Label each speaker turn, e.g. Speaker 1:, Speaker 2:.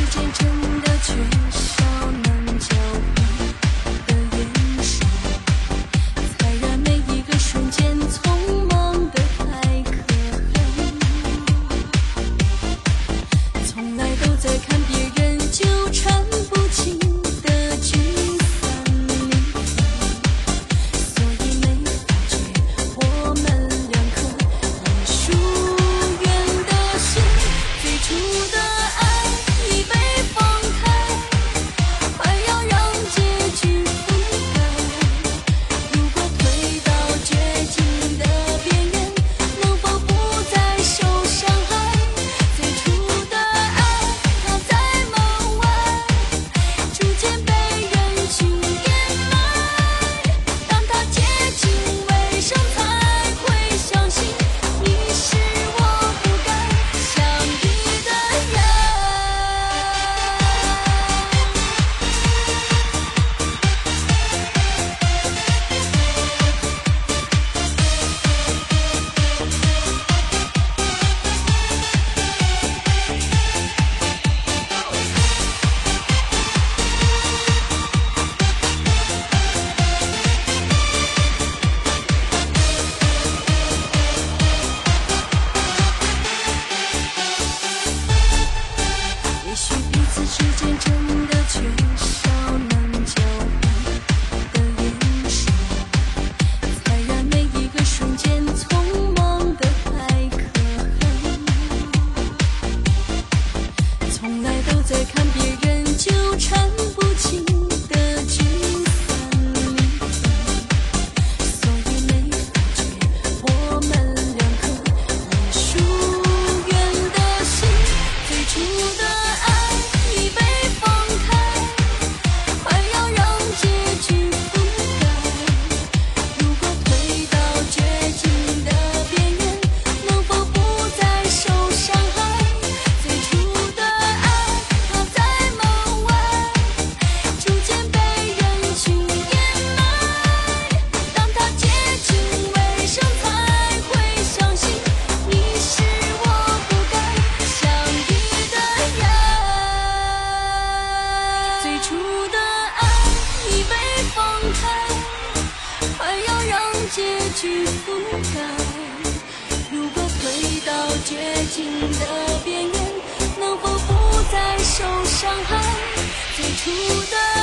Speaker 1: 世界真的缺少了心的边缘能否不再受伤害？最初的